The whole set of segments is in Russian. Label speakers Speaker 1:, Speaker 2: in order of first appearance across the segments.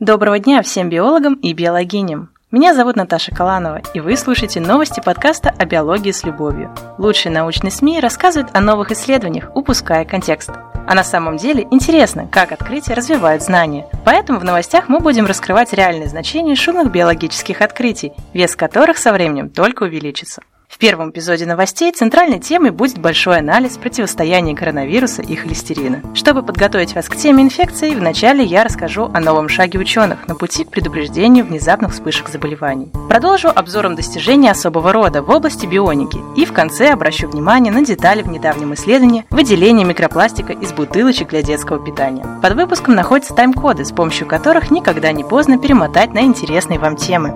Speaker 1: Доброго дня всем биологам и биологиням! Меня зовут Наташа Каланова, и вы слушаете новости подкаста о биологии с любовью. Лучшие научные СМИ рассказывают о новых исследованиях, упуская контекст. А на самом деле интересно, как открытия развивают знания. Поэтому в новостях мы будем раскрывать реальные значения шумных биологических открытий, вес которых со временем только увеличится. В первом эпизоде новостей центральной темой будет большой анализ противостояния коронавируса и холестерина. Чтобы подготовить вас к теме инфекции, вначале я расскажу о новом шаге ученых на пути к предупреждению внезапных вспышек заболеваний. Продолжу обзором достижений особого рода в области бионики и в конце обращу внимание на детали в недавнем исследовании выделения микропластика из бутылочек для детского питания. Под выпуском находятся тайм-коды, с помощью которых никогда не поздно перемотать на интересные вам темы.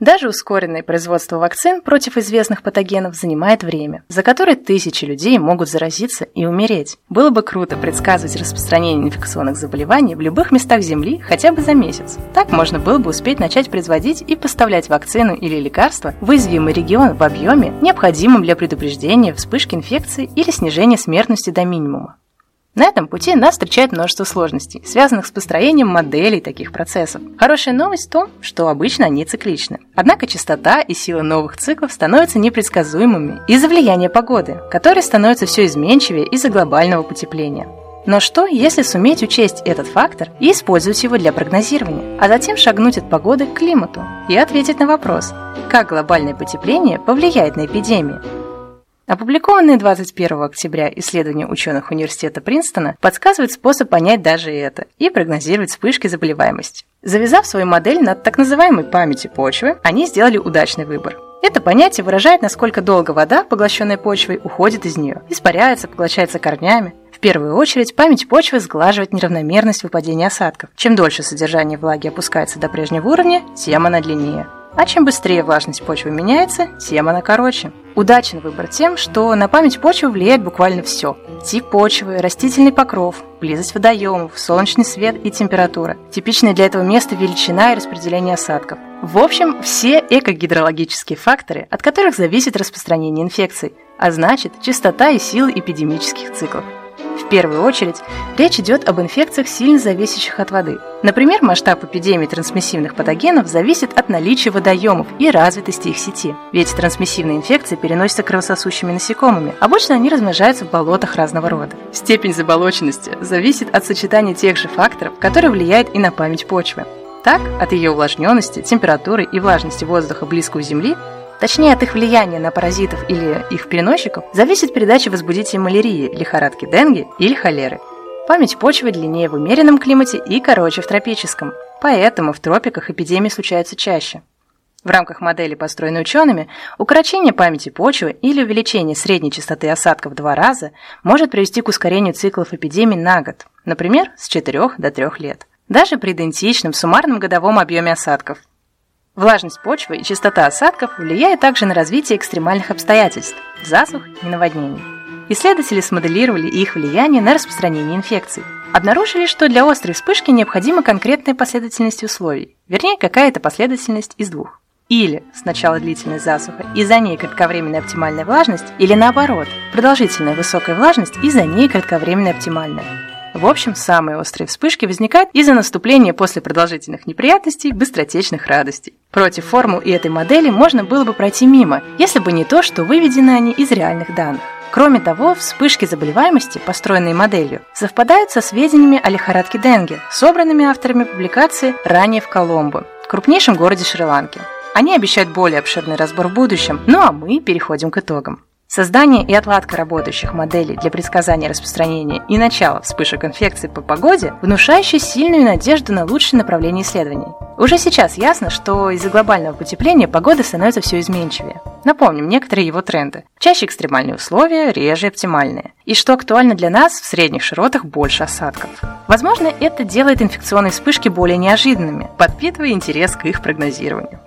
Speaker 1: Даже ускоренное производство вакцин против известных патогенов занимает время, за которое тысячи людей могут заразиться и умереть. Было бы круто предсказывать распространение инфекционных заболеваний в любых местах Земли хотя бы за месяц. Так можно было бы успеть начать производить и поставлять вакцину или лекарства в уязвимый регион в объеме, необходимом для предупреждения вспышки инфекции или снижения смертности до минимума. На этом пути нас встречает множество сложностей, связанных с построением моделей таких процессов. Хорошая новость в том, что обычно они цикличны. Однако частота и сила новых циклов становятся непредсказуемыми из-за влияния погоды, которая становится все изменчивее из-за глобального потепления. Но что, если суметь учесть этот фактор и использовать его для прогнозирования, а затем шагнуть от погоды к климату и ответить на вопрос, как глобальное потепление повлияет на эпидемии, Опубликованное 21 октября исследование ученых университета Принстона подсказывает способ понять даже это и прогнозировать вспышки заболеваемости. Завязав свою модель над так называемой памятью почвы, они сделали удачный выбор. Это понятие выражает, насколько долго вода, поглощенная почвой, уходит из нее, испаряется, поглощается корнями. В первую очередь, память почвы сглаживает неравномерность выпадения осадков. Чем дольше содержание влаги опускается до прежнего уровня, тем она длиннее. А чем быстрее влажность почвы меняется, тем она короче. Удачен выбор тем, что на память почвы влияет буквально все. Тип почвы, растительный покров, близость водоемов, солнечный свет и температура. Типичная для этого места величина и распределение осадков. В общем, все экогидрологические факторы, от которых зависит распространение инфекций, а значит, частота и сила эпидемических циклов. В первую очередь, речь идет об инфекциях, сильно зависящих от воды. Например, масштаб эпидемии трансмиссивных патогенов зависит от наличия водоемов и развитости их сети. Ведь трансмиссивные инфекции переносятся кровососущими насекомыми. Обычно они размножаются в болотах разного рода. Степень заболоченности зависит от сочетания тех же факторов, которые влияют и на память почвы. Так, от ее увлажненности, температуры и влажности воздуха близко у Земли точнее от их влияния на паразитов или их переносчиков, зависит передача возбудителей малярии, лихорадки денги или холеры. Память почвы длиннее в умеренном климате и короче в тропическом, поэтому в тропиках эпидемии случаются чаще. В рамках модели, построенной учеными, укорочение памяти почвы или увеличение средней частоты осадков в два раза может привести к ускорению циклов эпидемий на год, например, с 4 до 3 лет, даже при идентичном суммарном годовом объеме осадков – Влажность почвы и частота осадков влияют также на развитие экстремальных обстоятельств – засух и наводнений. Исследователи смоделировали их влияние на распространение инфекций. Обнаружили, что для острой вспышки необходима конкретная последовательность условий, вернее, какая-то последовательность из двух. Или сначала длительная засуха и за ней кратковременная оптимальная влажность, или наоборот, продолжительная высокая влажность и за ней кратковременная оптимальная. В общем, самые острые вспышки возникают из-за наступления после продолжительных неприятностей быстротечных радостей. Против формул и этой модели можно было бы пройти мимо, если бы не то, что выведены они из реальных данных. Кроме того, вспышки заболеваемости, построенные моделью, совпадают со сведениями о лихорадке Денге, собранными авторами публикации ранее в Коломбо, крупнейшем городе Шри-Ланки. Они обещают более обширный разбор в будущем, ну а мы переходим к итогам. Создание и отладка работающих моделей для предсказания распространения и начала вспышек инфекций по погоде внушающие сильную надежду на лучшее направление исследований. Уже сейчас ясно, что из-за глобального потепления погода становится все изменчивее. Напомним некоторые его тренды. Чаще экстремальные условия, реже оптимальные. И что актуально для нас, в средних широтах больше осадков. Возможно, это делает инфекционные вспышки более неожиданными, подпитывая интерес к их прогнозированию.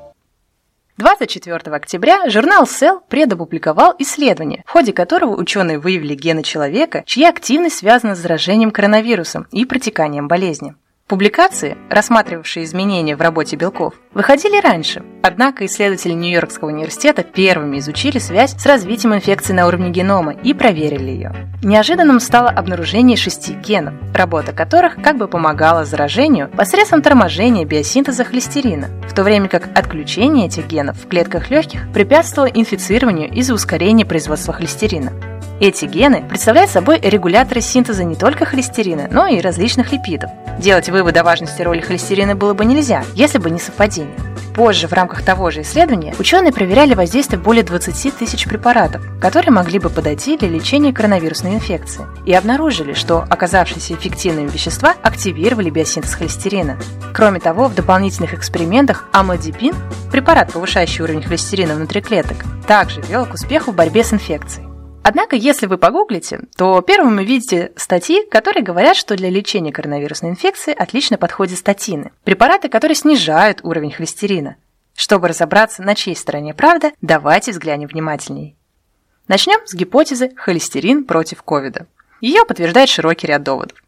Speaker 1: 24 октября журнал Cell предопубликовал исследование, в ходе которого ученые выявили гены человека, чья активность связана с заражением коронавирусом и протеканием болезни. Публикации, рассматривавшие изменения в работе белков, выходили раньше, однако исследователи Нью-Йоркского университета первыми изучили связь с развитием инфекции на уровне генома и проверили ее. Неожиданным стало обнаружение шести генов, работа которых как бы помогала заражению посредством торможения биосинтеза холестерина, в то время как отключение этих генов в клетках легких препятствовало инфицированию из-за ускорения производства холестерина. Эти гены представляют собой регуляторы синтеза не только холестерина, но и различных липидов. Делать вывод о важности роли холестерина было бы нельзя, если бы не совпадение. Позже в рамках того же исследования ученые проверяли воздействие более 20 тысяч препаратов, которые могли бы подойти для лечения коронавирусной инфекции, и обнаружили, что оказавшиеся эффективными вещества активировали биосинтез холестерина. Кроме того, в дополнительных экспериментах амлодипин, препарат, повышающий уровень холестерина внутри клеток, также вел к успеху в борьбе с инфекцией. Однако, если вы погуглите, то первым вы видите статьи, которые говорят, что для лечения коронавирусной инфекции отлично подходят статины, препараты, которые снижают уровень холестерина. Чтобы разобраться, на чьей стороне правда, давайте взглянем внимательней. Начнем с гипотезы холестерин против ковида. Ее подтверждает широкий ряд доводов.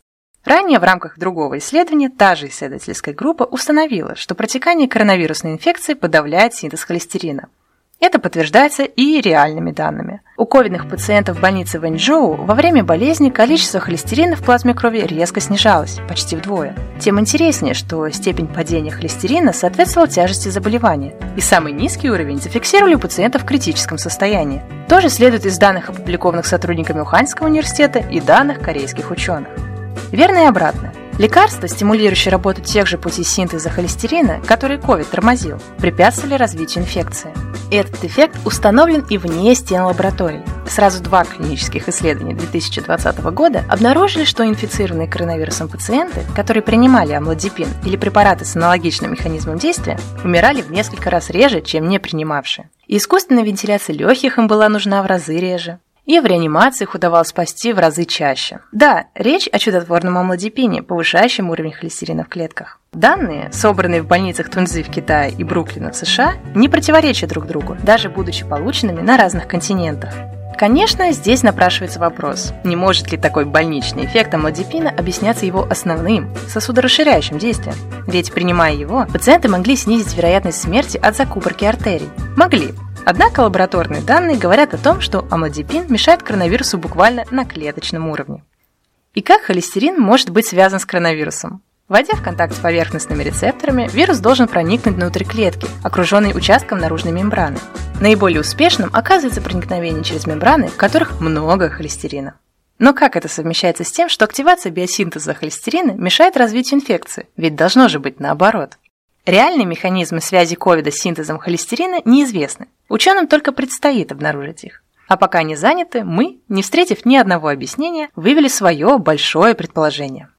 Speaker 1: Ранее в рамках другого исследования та же исследовательская группа установила, что протекание коронавирусной инфекции подавляет синтез холестерина. Это подтверждается и реальными данными. У ковидных пациентов в больнице Вэньчжоу во время болезни количество холестерина в плазме крови резко снижалось, почти вдвое. Тем интереснее, что степень падения холестерина соответствовала тяжести заболевания, и самый низкий уровень зафиксировали у пациентов в критическом состоянии. Тоже следует из данных, опубликованных сотрудниками Уханьского университета и данных корейских ученых. Верно и обратное. Лекарства, стимулирующие работу тех же путей синтеза холестерина, которые COVID тормозил, препятствовали развитию инфекции. Этот эффект установлен и вне стен лабораторий. Сразу два клинических исследования 2020 года обнаружили, что инфицированные коронавирусом пациенты, которые принимали амлодипин или препараты с аналогичным механизмом действия, умирали в несколько раз реже, чем не принимавшие. Искусственная вентиляция легких им была нужна в разы реже и в реанимации их удавалось спасти в разы чаще. Да, речь о чудотворном амлодипине, повышающем уровень холестерина в клетках. Данные, собранные в больницах Тунзы в Китае и Бруклина в США, не противоречат друг другу, даже будучи полученными на разных континентах. Конечно, здесь напрашивается вопрос, не может ли такой больничный эффект амлодипина объясняться его основным, сосудорасширяющим действием? Ведь, принимая его, пациенты могли снизить вероятность смерти от закупорки артерий. Могли, Однако лабораторные данные говорят о том, что амлодипин мешает коронавирусу буквально на клеточном уровне. И как холестерин может быть связан с коронавирусом? Войдя в контакт с поверхностными рецепторами, вирус должен проникнуть внутрь клетки, окруженной участком наружной мембраны. Наиболее успешным оказывается проникновение через мембраны, в которых много холестерина. Но как это совмещается с тем, что активация биосинтеза холестерина мешает развитию инфекции? Ведь должно же быть наоборот. Реальные механизмы связи ковида с синтезом холестерина неизвестны. Ученым только предстоит обнаружить их. А пока они заняты, мы, не встретив ни одного объяснения, вывели свое большое предположение.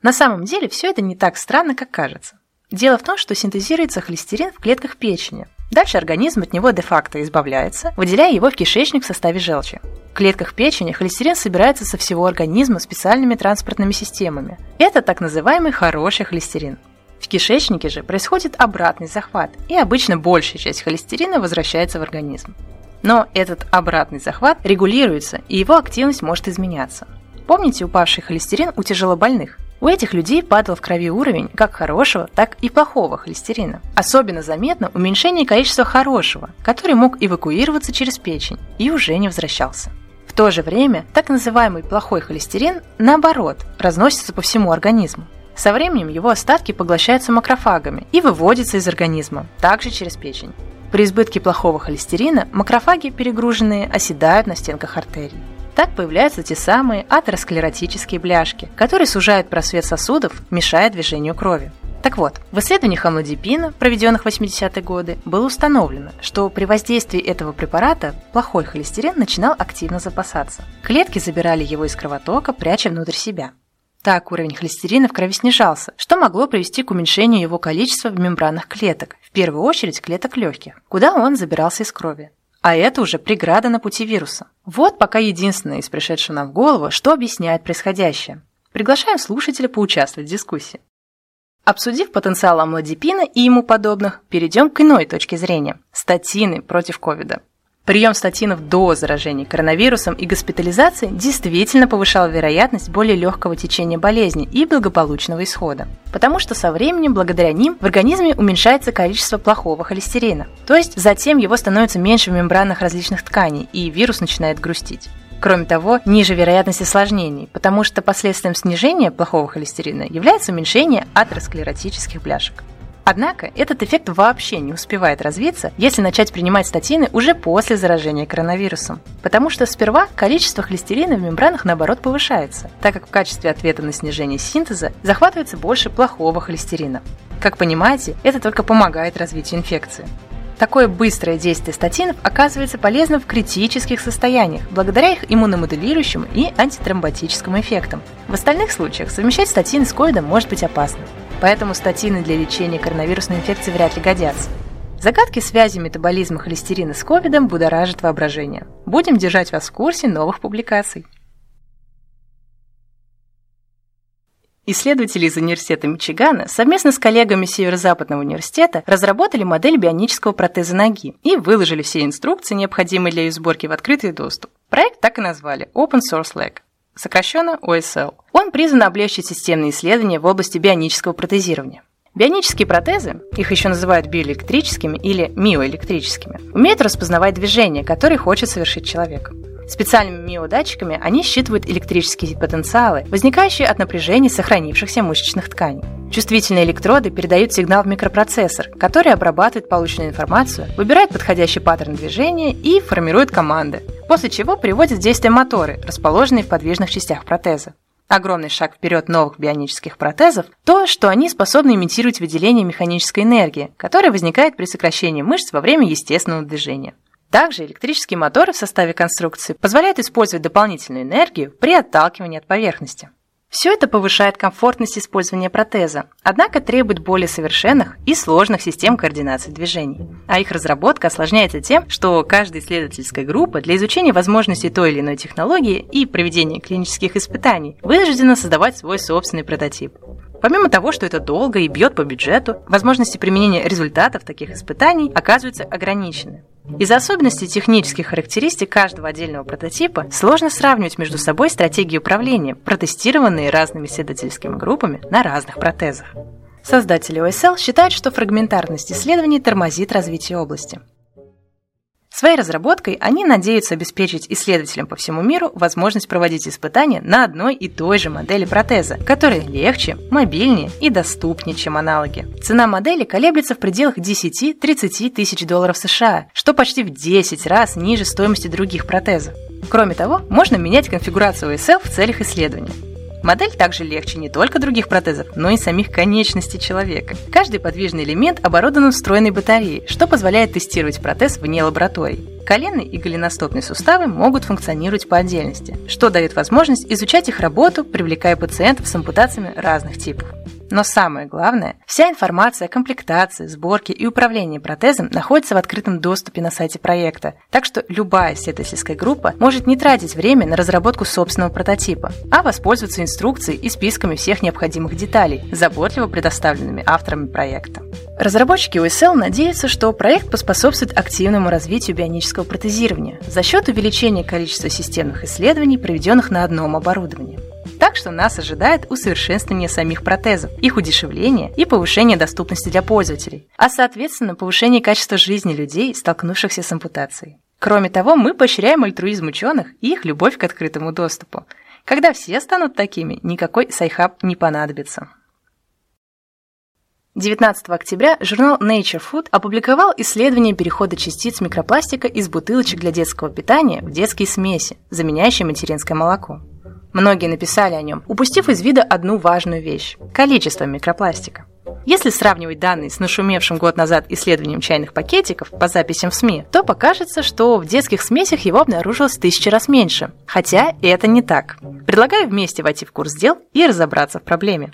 Speaker 1: На самом деле все это не так странно, как кажется. Дело в том, что синтезируется холестерин в клетках печени. Дальше организм от него де-факто избавляется, выделяя его в кишечник в составе желчи. В клетках печени холестерин собирается со всего организма специальными транспортными системами. Это так называемый хороший холестерин. В кишечнике же происходит обратный захват, и обычно большая часть холестерина возвращается в организм. Но этот обратный захват регулируется, и его активность может изменяться. Помните упавший холестерин у тяжелобольных? У этих людей падал в крови уровень как хорошего, так и плохого холестерина. Особенно заметно уменьшение количества хорошего, который мог эвакуироваться через печень и уже не возвращался. В то же время так называемый плохой холестерин, наоборот, разносится по всему организму. Со временем его остатки поглощаются макрофагами и выводятся из организма, также через печень. При избытке плохого холестерина макрофаги, перегруженные, оседают на стенках артерий. Так появляются те самые атеросклеротические бляшки, которые сужают просвет сосудов, мешая движению крови. Так вот, в исследованиях амлодипина, проведенных в 80-е годы, было установлено, что при воздействии этого препарата плохой холестерин начинал активно запасаться. Клетки забирали его из кровотока, пряча внутрь себя. Так уровень холестерина в крови снижался, что могло привести к уменьшению его количества в мембранах клеток, в первую очередь клеток легких, куда он забирался из крови. А это уже преграда на пути вируса. Вот пока единственное из пришедшего нам в голову, что объясняет происходящее. Приглашаем слушателя поучаствовать в дискуссии. Обсудив потенциал амлодипина и ему подобных, перейдем к иной точке зрения – статины против ковида. Прием статинов до заражения коронавирусом и госпитализации действительно повышал вероятность более легкого течения болезни и благополучного исхода. Потому что со временем, благодаря ним, в организме уменьшается количество плохого холестерина. То есть затем его становится меньше в мембранах различных тканей, и вирус начинает грустить. Кроме того, ниже вероятность осложнений, потому что последствием снижения плохого холестерина является уменьшение атеросклеротических бляшек. Однако этот эффект вообще не успевает развиться, если начать принимать статины уже после заражения коронавирусом. Потому что сперва количество холестерина в мембранах наоборот повышается, так как в качестве ответа на снижение синтеза захватывается больше плохого холестерина. Как понимаете, это только помогает развитию инфекции. Такое быстрое действие статинов оказывается полезным в критических состояниях, благодаря их иммуномодулирующим и антитромботическим эффектам. В остальных случаях совмещать статины с ковидом может быть опасно поэтому статины для лечения коронавирусной инфекции вряд ли годятся. Загадки связи метаболизма холестерина с ковидом будоражат воображение. Будем держать вас в курсе новых публикаций. Исследователи из Университета Мичигана совместно с коллегами Северо-Западного университета разработали модель бионического протеза ноги и выложили все инструкции, необходимые для ее сборки, в открытый доступ. Проект так и назвали Open Source Leg сокращенно OSL. Он призван облегчить системные исследования в области бионического протезирования. Бионические протезы, их еще называют биоэлектрическими или миоэлектрическими, умеют распознавать движения, которые хочет совершить человек. Специальными миодатчиками они считывают электрические потенциалы, возникающие от напряжения сохранившихся мышечных тканей. Чувствительные электроды передают сигнал в микропроцессор, который обрабатывает полученную информацию, выбирает подходящий паттерн движения и формирует команды, после чего приводит в действие моторы, расположенные в подвижных частях протеза. Огромный шаг вперед новых бионических протезов – то, что они способны имитировать выделение механической энергии, которая возникает при сокращении мышц во время естественного движения. Также электрические моторы в составе конструкции позволяют использовать дополнительную энергию при отталкивании от поверхности. Все это повышает комфортность использования протеза, однако требует более совершенных и сложных систем координации движений. А их разработка осложняется тем, что каждая исследовательская группа для изучения возможностей той или иной технологии и проведения клинических испытаний вынуждена создавать свой собственный прототип. Помимо того, что это долго и бьет по бюджету, возможности применения результатов таких испытаний оказываются ограничены. Из-за особенностей технических характеристик каждого отдельного прототипа сложно сравнивать между собой стратегии управления, протестированные разными исследовательскими группами на разных протезах. Создатели OSL считают, что фрагментарность исследований тормозит развитие области. Своей разработкой они надеются обеспечить исследователям по всему миру возможность проводить испытания на одной и той же модели протеза, которая легче, мобильнее и доступнее, чем аналоги. Цена модели колеблется в пределах 10-30 тысяч долларов США, что почти в 10 раз ниже стоимости других протезов. Кроме того, можно менять конфигурацию OSL в целях исследования. Модель также легче не только других протезов, но и самих конечностей человека. Каждый подвижный элемент оборудован встроенной батареей, что позволяет тестировать протез вне лабораторий. Коленный и голеностопный суставы могут функционировать по отдельности, что дает возможность изучать их работу, привлекая пациентов с ампутациями разных типов. Но самое главное, вся информация о комплектации, сборке и управлении протезом находится в открытом доступе на сайте проекта, так что любая исследовательская группа может не тратить время на разработку собственного прототипа, а воспользоваться инструкцией и списками всех необходимых деталей, заботливо предоставленными авторами проекта. Разработчики USL надеются, что проект поспособствует активному развитию бионического протезирования за счет увеличения количества системных исследований, проведенных на одном оборудовании. Так что нас ожидает усовершенствование самих протезов, их удешевление и повышение доступности для пользователей, а соответственно повышение качества жизни людей, столкнувшихся с ампутацией. Кроме того, мы поощряем альтруизм ученых и их любовь к открытому доступу. Когда все станут такими, никакой Sci-Hub не понадобится. 19 октября журнал Nature Food опубликовал исследование перехода частиц микропластика из бутылочек для детского питания в детские смеси, заменяющие материнское молоко. Многие написали о нем, упустив из вида одну важную вещь – количество микропластика. Если сравнивать данные с нашумевшим год назад исследованием чайных пакетиков по записям в СМИ, то покажется, что в детских смесях его обнаружилось в тысячи раз меньше. Хотя это не так. Предлагаю вместе войти в курс дел и разобраться в проблеме.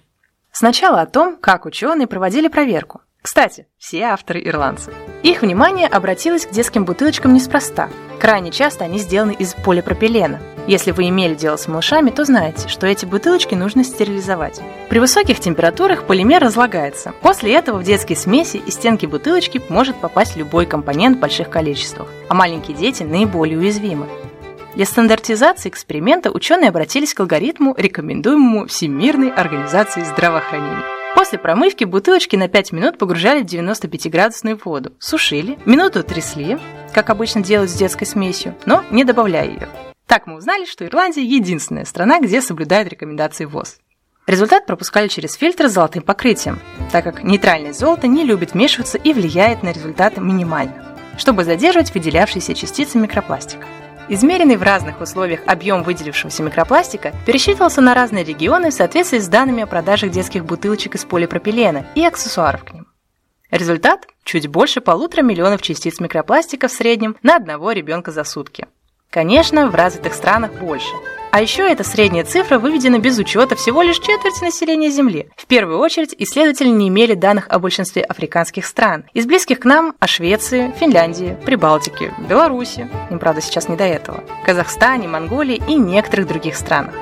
Speaker 1: Сначала о том, как ученые проводили проверку. Кстати, все авторы ирландцы. Их внимание обратилось к детским бутылочкам неспроста. Крайне часто они сделаны из полипропилена – Если вы имели дело с малышами, то знаете, что эти бутылочки нужно стерилизовать. При высоких температурах полимер разлагается. После этого в детские смеси и стенки бутылочки может попасть любой компонент в больших количествах, а маленькие дети наиболее уязвимы. Для стандартизации эксперимента ученые обратились к алгоритму, рекомендуемому Всемирной организацией здравоохранения. После промывки бутылочки на 5 минут погружали в 95-градусную воду, сушили, минуту трясли, как обычно делают с детской смесью, но не добавляя ее. Так мы узнали, что Ирландия – единственная страна, где соблюдают рекомендации ВОЗ. Результат пропускали через фильтр с золотым покрытием, так как нейтральное золото не любит вмешиваться и влияет на результаты минимально, чтобы задерживать выделявшиеся частицы микропластика. Измеренный в разных условиях объем выделившегося микропластика пересчитывался на разные регионы в соответствии с данными о продажах детских бутылочек из полипропилена и аксессуаров к ним. Результат – чуть больше полутора миллионов частиц микропластика в среднем на одного ребенка за сутки. Конечно, в развитых странах больше – а еще эта средняя цифра выведена без учета всего лишь четверти населения Земли. В первую очередь, исследователи не имели данных о большинстве африканских стран. Из близких к нам – о Швеции, Финляндии, Прибалтике, Беларуси, им, правда, сейчас не до этого, Казахстане, Монголии и некоторых других странах.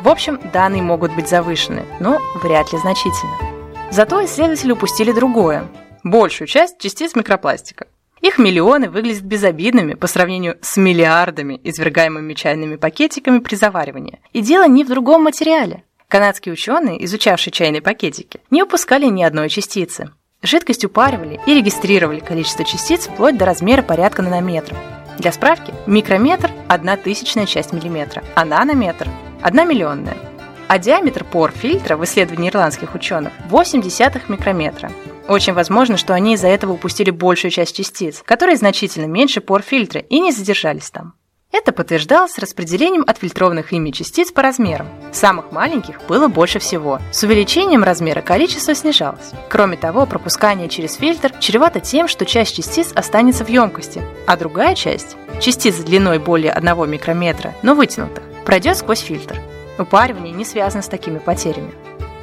Speaker 1: В общем, данные могут быть завышены, но вряд ли значительно. Зато исследователи упустили другое – большую часть частиц микропластика. Их миллионы выглядят безобидными по сравнению с миллиардами, извергаемыми чайными пакетиками при заваривании. И дело не в другом материале. Канадские ученые, изучавшие чайные пакетики, не упускали ни одной частицы. Жидкость упаривали и регистрировали количество частиц вплоть до размера порядка нанометров. Для справки, микрометр – одна тысячная часть миллиметра, а нанометр – одна миллионная. А диаметр пор фильтра в исследовании ирландских ученых – 8 десятых микрометра. Очень возможно, что они из-за этого упустили большую часть частиц, которые значительно меньше пор фильтра и не задержались там. Это подтверждалось распределением отфильтрованных ими частиц по размерам. Самых маленьких было больше всего. С увеличением размера количество снижалось. Кроме того, пропускание через фильтр чревато тем, что часть частиц останется в емкости, а другая часть, частиц длиной более 1 микрометра, но вытянутых, пройдет сквозь фильтр. Упаривание не связано с такими потерями.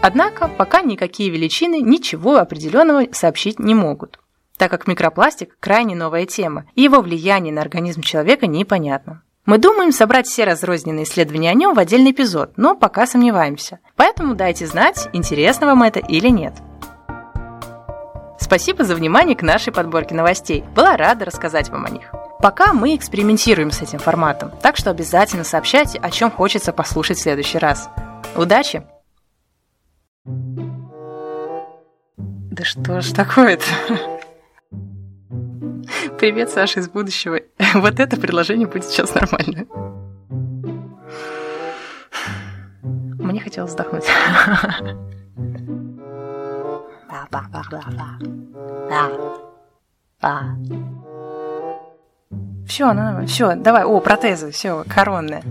Speaker 1: Однако пока никакие величины ничего определенного сообщить не могут, так как микропластик – крайне новая тема, и его влияние на организм человека непонятно. Мы думаем собрать все разрозненные исследования о нем в отдельный эпизод, но пока сомневаемся. Поэтому дайте знать, интересно вам это или нет. Спасибо за внимание к нашей подборке новостей. Была рада рассказать вам о них. Пока мы экспериментируем с этим форматом, так что обязательно сообщайте, о чем хочется послушать в следующий раз. Удачи! Да что ж такое-то? Привет, Саша из будущего. Вот это предложение будет сейчас нормально. Мне хотелось вздохнуть. Все, ну, все, давай. О, протезы, все, коронные.